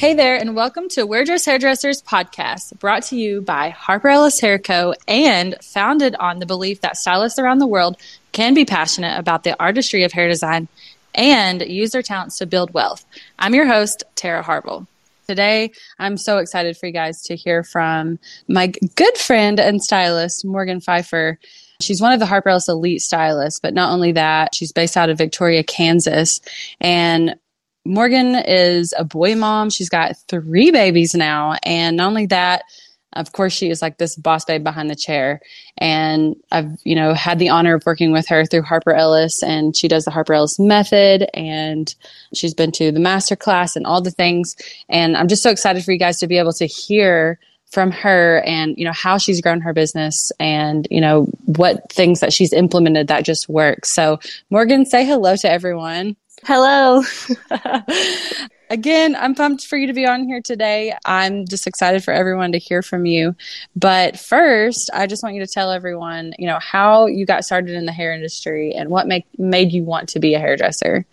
Hey there, and welcome to We're Just Hairdressers podcast, brought to you by Harper Ellis Hair Co. and founded on the belief that stylists around the world can be passionate about the artistry of hair design and use their talents to build wealth. I'm your host, Tara Harville. Today, I'm so excited for you guys to hear from my good friend and stylist, Morgan Pfeiffer. She's one of the Harper Ellis elite stylists, but not only that, she's based out of Victoria, Kansas. And Morgan is a boy mom. She's got three babies now. And not only that, of course, she is like this boss babe behind the chair. And I've, you know, had the honor of working with her through Harper Ellis and she does the Harper Ellis method and she's been to the master class and all the things. And I'm just so excited for you guys to be able to hear from her and you know how she's grown her business and you know what things that she's implemented that just work so morgan say hello to everyone Hello. Again, I'm pumped for you to be on here today. I'm just excited for everyone to hear from you. But first, I just want you to tell everyone, you know, how you got started in the hair industry and what make, made you want to be a hairdresser.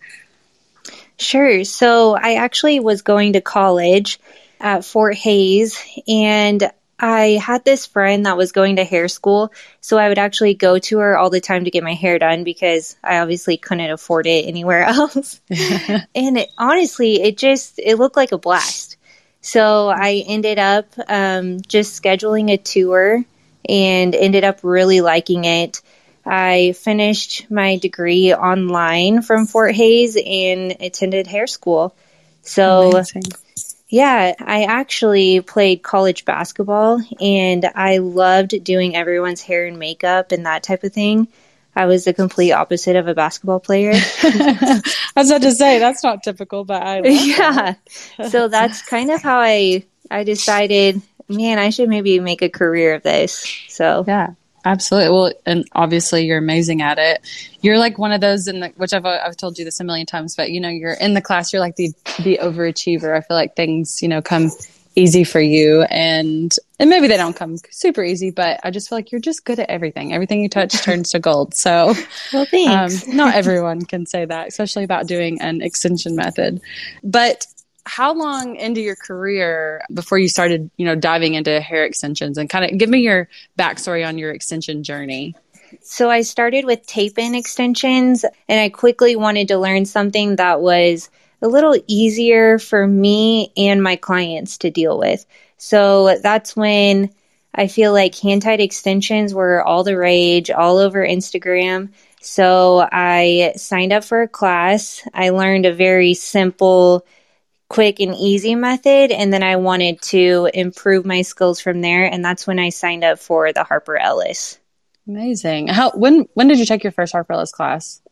Sure. So, I actually was going to college at Fort Hays and I had this friend that was going to hair school, so I would actually go to her all the time to get my hair done because I obviously couldn't afford it anywhere else. and it, honestly, it just it looked like a blast. So I ended up um, just scheduling a tour and ended up really liking it. I finished my degree online from Fort Hays and attended hair school. So. Amazing yeah, I actually played college basketball and I loved doing everyone's hair and makeup and that type of thing. I was the complete opposite of a basketball player. I was about to say that's not typical, but I yeah. so that's kind of how I I decided, man, I should maybe make a career of this. So yeah, Absolutely. Well, and obviously you're amazing at it. You're like one of those in the, which I've, I've told you this a million times, but you know, you're in the class, you're like the, the overachiever. I feel like things, you know, come easy for you and, and maybe they don't come super easy, but I just feel like you're just good at everything. Everything you touch turns to gold. So, well, thanks. Um, not everyone can say that, especially about doing an extension method. But how long into your career before you started, you know, diving into hair extensions and kind of give me your backstory on your extension journey? So I started with tape in extensions and I quickly wanted to learn something that was a little easier for me and my clients to deal with. So that's when I feel like hand tied extensions were all the rage all over Instagram. So I signed up for a class. I learned a very simple quick and easy method. And then I wanted to improve my skills from there. And that's when I signed up for the Harper Ellis. Amazing. How when when did you take your first Harper Ellis class?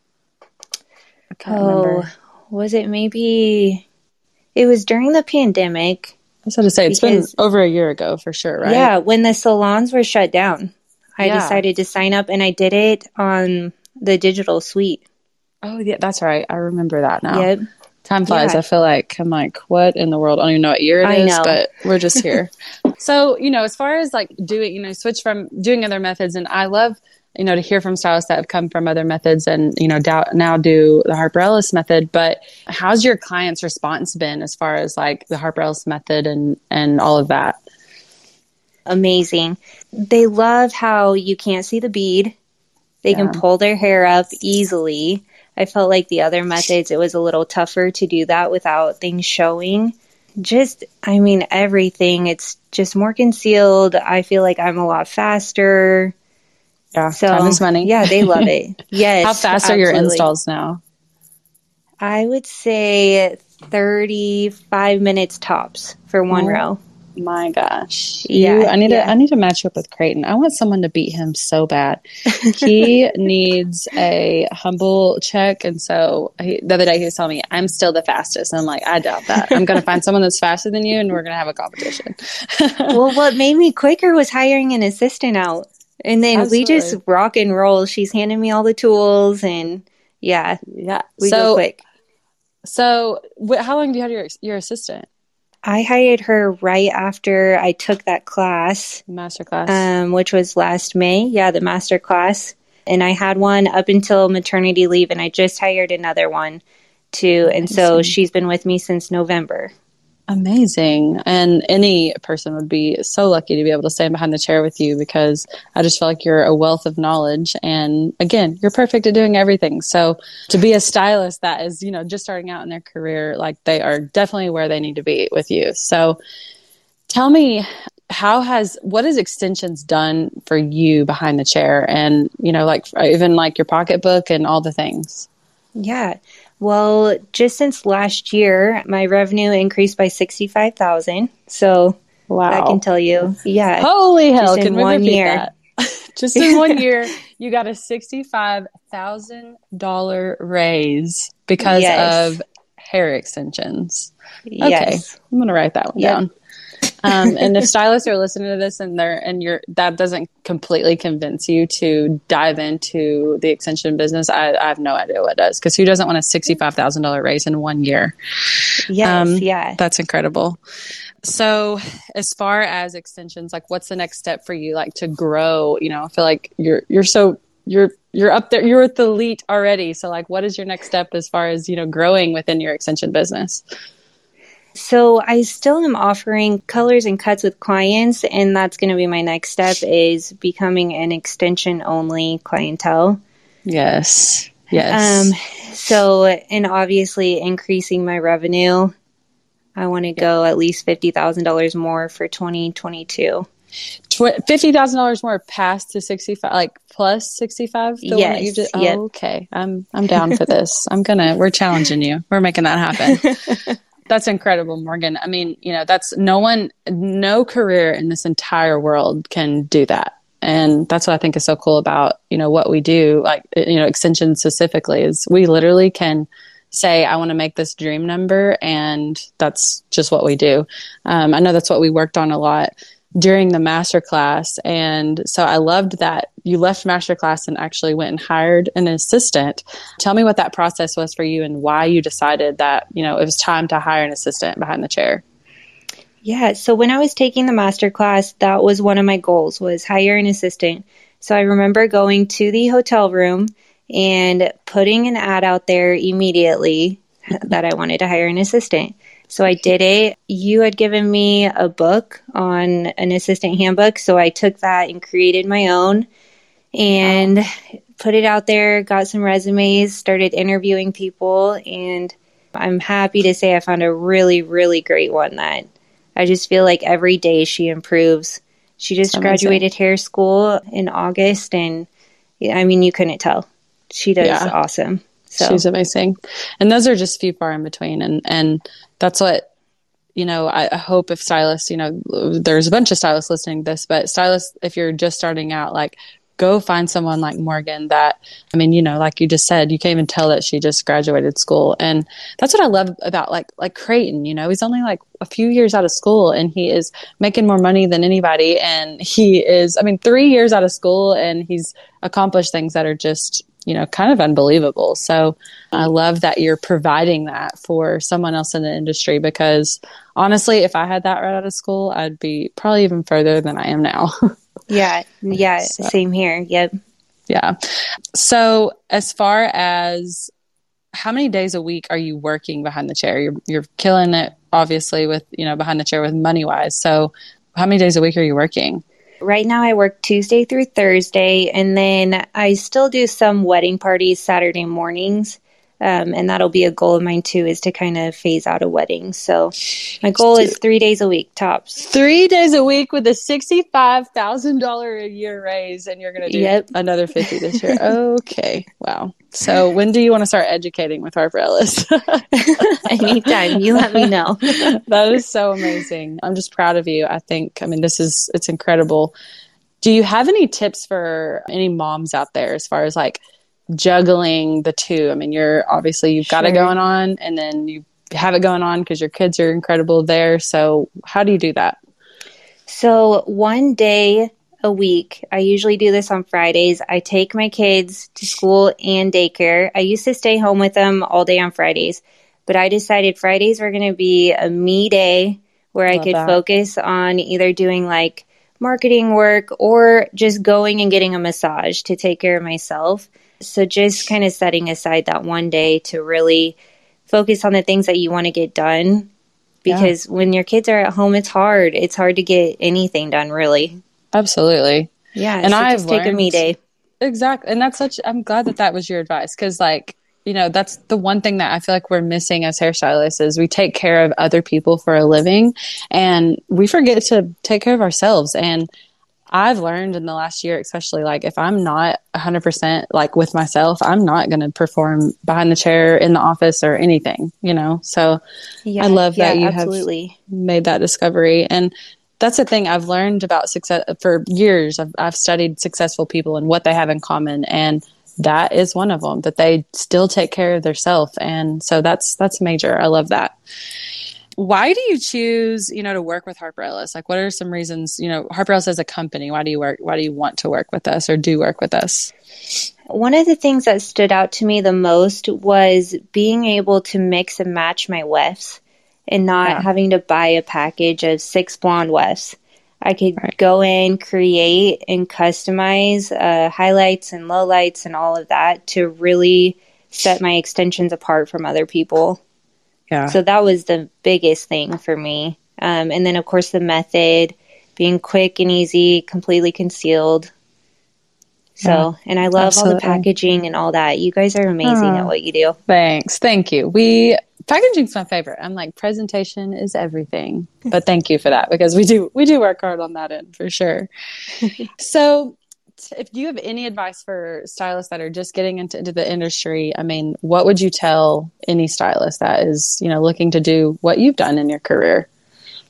I can't oh, remember. Was it maybe it was during the pandemic? I was going to say it's because, been over a year ago for sure, right? Yeah, when the salons were shut down. I yeah. decided to sign up and I did it on the digital suite. Oh yeah, that's right. I remember that now. Yep. Time flies. Yeah. I feel like I'm like, what in the world? I don't even know what year it I is, know. but we're just here. so, you know, as far as like doing, you know, switch from doing other methods, and I love, you know, to hear from stylists that have come from other methods and, you know, now do the Harper Ellis method. But how's your client's response been as far as like the Harper Ellis method and, and all of that? Amazing. They love how you can't see the bead. They yeah. can pull their hair up easily I felt like the other methods, it was a little tougher to do that without things showing. Just, I mean, everything. It's just more concealed. I feel like I'm a lot faster. Yeah, so, time is money. Yeah, they love it. Yes. How fast absolutely. are your installs now? I would say 35 minutes tops for one oh, row my gosh. Yeah. You, I need yeah. to I need to match up with Creighton. I want someone to beat him so bad. he needs a humble check. And so he, the other day he was telling me, I'm still the fastest. And I'm like, I doubt that. I'm going to find someone that's faster than you and we're going to have a competition. well, what made me quicker was hiring an assistant out. And then Absolutely. we just rock and roll. She's handing me all the tools and yeah. Yeah. We so, go quick. So, wh- how long do you have your your assistant? I hired her right after I took that class, master class, um, which was last May. Yeah, the master class, and I had one up until maternity leave, and I just hired another one too. And so she's been with me since November. Amazing. And any person would be so lucky to be able to stand behind the chair with you because I just feel like you're a wealth of knowledge. And again, you're perfect at doing everything. So to be a stylist that is, you know, just starting out in their career, like they are definitely where they need to be with you. So tell me, how has what has extensions done for you behind the chair and you know like even like your pocketbook and all the things yeah well, just since last year, my revenue increased by 65,000. So wow. I can tell you. Yeah. Holy hell. Can we one year. Just in one year, you got a $65,000 raise because yes. of hair extensions. Okay. Yes. I'm going to write that one yep. down. Um, and if stylists are listening to this and they're and you're that doesn't completely convince you to dive into the extension business, I, I have no idea what does. Because who doesn't want a sixty five thousand dollar raise in one year? Yes, um, yeah, that's incredible. So, as far as extensions, like, what's the next step for you, like, to grow? You know, I feel like you're you're so you're you're up there you're at the elite already so like what is your next step as far as you know growing within your extension business so I still am offering colors and cuts with clients, and that's going to be my next step is becoming an extension only clientele. Yes. Yes. Um, so, and obviously increasing my revenue. I want to go at least $50,000 more for 2022. Fifty thousand dollars more past to sixty five, like plus sixty five. Yes. Just, yep. oh, okay. I'm I'm down for this. I'm gonna. We're challenging you. We're making that happen. That's incredible, Morgan. I mean, you know, that's no one, no career in this entire world can do that. And that's what I think is so cool about, you know, what we do, like, you know, extension specifically is we literally can say, I want to make this dream number. And that's just what we do. Um, I know that's what we worked on a lot during the master class. And so I loved that you left master class and actually went and hired an assistant. Tell me what that process was for you and why you decided that, you know, it was time to hire an assistant behind the chair. Yeah, so when I was taking the master class, that was one of my goals was hire an assistant. So I remember going to the hotel room and putting an ad out there immediately that I wanted to hire an assistant. So I did it. You had given me a book on an assistant handbook. So I took that and created my own and put it out there, got some resumes, started interviewing people. And I'm happy to say I found a really, really great one that I just feel like every day she improves. She just graduated hair school in August. And I mean, you couldn't tell. She does yeah. awesome. So. She's amazing. And those are just few far in between. And, and that's what, you know, I, hope if stylists, you know, there's a bunch of stylists listening to this, but stylists, if you're just starting out, like go find someone like Morgan that, I mean, you know, like you just said, you can't even tell that she just graduated school. And that's what I love about like, like Creighton, you know, he's only like a few years out of school and he is making more money than anybody. And he is, I mean, three years out of school and he's accomplished things that are just you know, kind of unbelievable. So I love that you're providing that for someone else in the industry because honestly, if I had that right out of school, I'd be probably even further than I am now. yeah. Yeah. So, same here. Yep. Yeah. So as far as how many days a week are you working behind the chair? You're, you're killing it, obviously, with, you know, behind the chair with money wise. So how many days a week are you working? Right now, I work Tuesday through Thursday, and then I still do some wedding parties Saturday mornings. Um, and that'll be a goal of mine too, is to kind of phase out a wedding. So my goal is three days a week tops. Three days a week with a sixty-five thousand dollar a year raise, and you're going to do yep. another fifty this year. okay, wow. So when do you want to start educating with Harper Ellis? Anytime, you let me know. that is so amazing. I'm just proud of you. I think. I mean, this is it's incredible. Do you have any tips for any moms out there as far as like juggling the two? I mean, you're obviously you've got it going on, and then you have it going on because your kids are incredible there. So, how do you do that? So, one day a week, I usually do this on Fridays. I take my kids to school and daycare. I used to stay home with them all day on Fridays, but I decided Fridays were going to be a me day where Love I could that. focus on either doing like marketing work or just going and getting a massage to take care of myself. So just kind of setting aside that one day to really focus on the things that you want to get done because yeah. when your kids are at home, it's hard. It's hard to get anything done, really. Absolutely. Yeah. And so I've just take a me day. Exactly. And that's such, I'm glad that that was your advice because, like, you know, that's the one thing that I feel like we're missing as hairstylists is we take care of other people for a living and we forget to take care of ourselves. And I've learned in the last year, especially like if I'm not 100% like with myself, I'm not going to perform behind the chair in the office or anything, you know? So yeah, I love that yeah, you absolutely. have made that discovery. And that's the thing I've learned about success for years. I've, I've studied successful people and what they have in common. And that is one of them that they still take care of themselves and so that's that's major i love that why do you choose you know to work with harper ellis like what are some reasons you know harper ellis as a company why do you work why do you want to work with us or do work with us one of the things that stood out to me the most was being able to mix and match my wefts and not yeah. having to buy a package of six blonde wefts I could right. go in, create, and customize uh, highlights and lowlights and all of that to really set my extensions apart from other people. Yeah. So that was the biggest thing for me. Um, and then, of course, the method being quick and easy, completely concealed. So, yeah, and I love absolutely. all the packaging and all that. You guys are amazing oh, at what you do. Thanks. Thank you. We packaging's my favorite. I'm like presentation is everything. But thank you for that because we do we do work hard on that end for sure. so if you have any advice for stylists that are just getting into, into the industry, I mean, what would you tell any stylist that is, you know, looking to do what you've done in your career?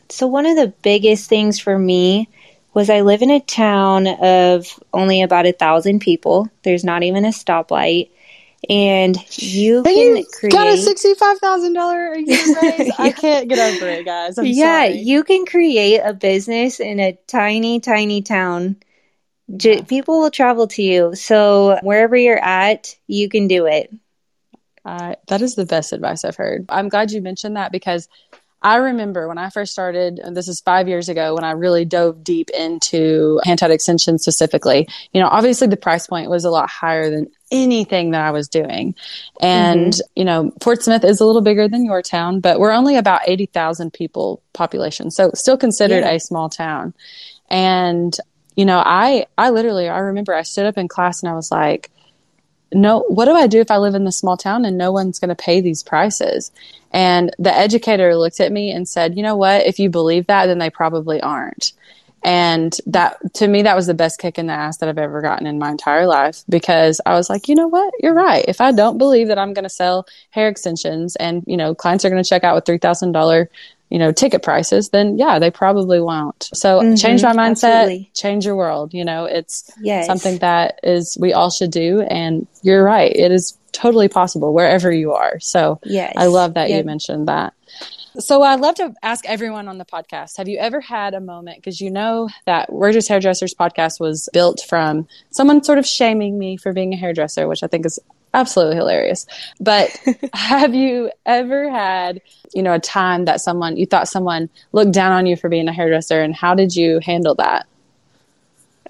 So one of the biggest things for me was I live in a town of only about a thousand people. There's not even a stoplight and you and can you create got a sixty-five thousand dollar a year raise. yeah. I can't get over it, guys. I'm yeah, sorry. you can create a business in a tiny, tiny town. J- people will travel to you, so wherever you're at, you can do it. Uh, that is the best advice I've heard. I'm glad you mentioned that because I remember when I first started, and this is five years ago, when I really dove deep into hand tied extensions specifically. You know, obviously the price point was a lot higher than anything that I was doing. And, mm-hmm. you know, Fort Smith is a little bigger than your town, but we're only about 80,000 people population. So still considered yeah. a small town. And, you know, I, I literally, I remember I stood up in class and I was like, no, what do I do if I live in this small town and no one's going to pay these prices? And the educator looked at me and said, you know what? If you believe that, then they probably aren't. And that, to me, that was the best kick in the ass that I've ever gotten in my entire life because I was like, you know what? You're right. If I don't believe that I'm going to sell hair extensions and, you know, clients are going to check out with $3,000 you know ticket prices then yeah they probably won't so mm-hmm, change my mindset absolutely. change your world you know it's yes. something that is we all should do and you're right it is totally possible wherever you are so yes. i love that yep. you mentioned that so I'd love to ask everyone on the podcast, have you ever had a moment, because you know that We're Just Hairdressers podcast was built from someone sort of shaming me for being a hairdresser, which I think is absolutely hilarious. But have you ever had, you know, a time that someone, you thought someone looked down on you for being a hairdresser and how did you handle that?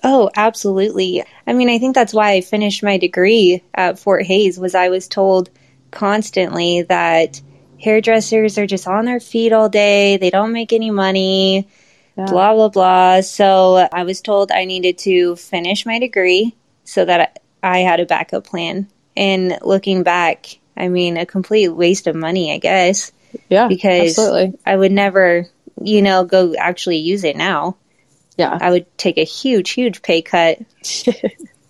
Oh, absolutely. I mean, I think that's why I finished my degree at Fort Hays was I was told constantly that hairdressers are just on their feet all day. They don't make any money, yeah. blah, blah, blah. So I was told I needed to finish my degree so that I had a backup plan. And looking back, I mean, a complete waste of money, I guess. Yeah. Because absolutely. I would never, you know, go actually use it now. Yeah. I would take a huge, huge pay cut.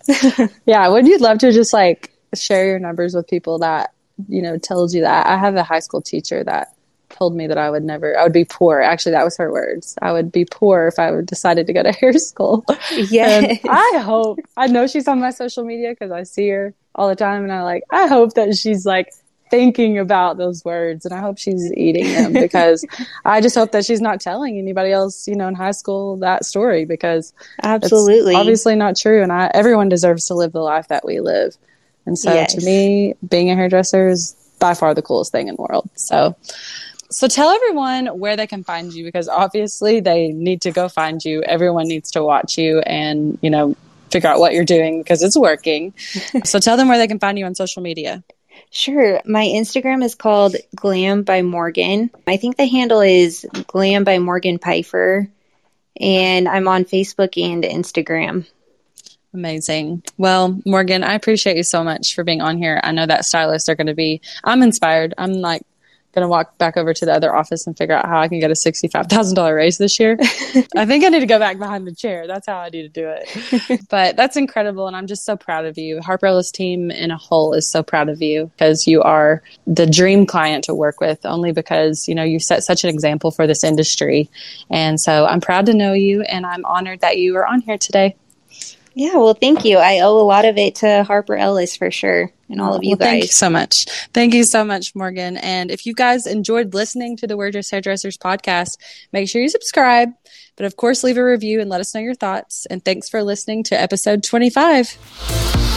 yeah. Would you love to just like share your numbers with people that you know, tells you that. I have a high school teacher that told me that I would never, I would be poor. Actually, that was her words. I would be poor if I would decided to go to hair school. Yeah. I hope, I know she's on my social media because I see her all the time and I like, I hope that she's like thinking about those words and I hope she's eating them because I just hope that she's not telling anybody else, you know, in high school that story because absolutely obviously not true. And I, everyone deserves to live the life that we live. And so yes. to me, being a hairdresser is by far the coolest thing in the world. So, so tell everyone where they can find you because obviously they need to go find you. Everyone needs to watch you and, you know, figure out what you're doing because it's working. so tell them where they can find you on social media. Sure. My Instagram is called Glam by Morgan. I think the handle is Glam by Morgan Piper. And I'm on Facebook and Instagram. Amazing. Well, Morgan, I appreciate you so much for being on here. I know that stylists are going to be, I'm inspired. I'm like going to walk back over to the other office and figure out how I can get a $65,000 raise this year. I think I need to go back behind the chair. That's how I need to do it. but that's incredible. And I'm just so proud of you. Harper Ellis team in a whole is so proud of you because you are the dream client to work with only because, you know, you set such an example for this industry. And so I'm proud to know you and I'm honored that you are on here today. Yeah, well, thank you. I owe a lot of it to Harper Ellis for sure and all of you well, guys. Thank you so much. Thank you so much, Morgan. And if you guys enjoyed listening to the We're Just Hairdressers podcast, make sure you subscribe. But of course, leave a review and let us know your thoughts. And thanks for listening to episode 25.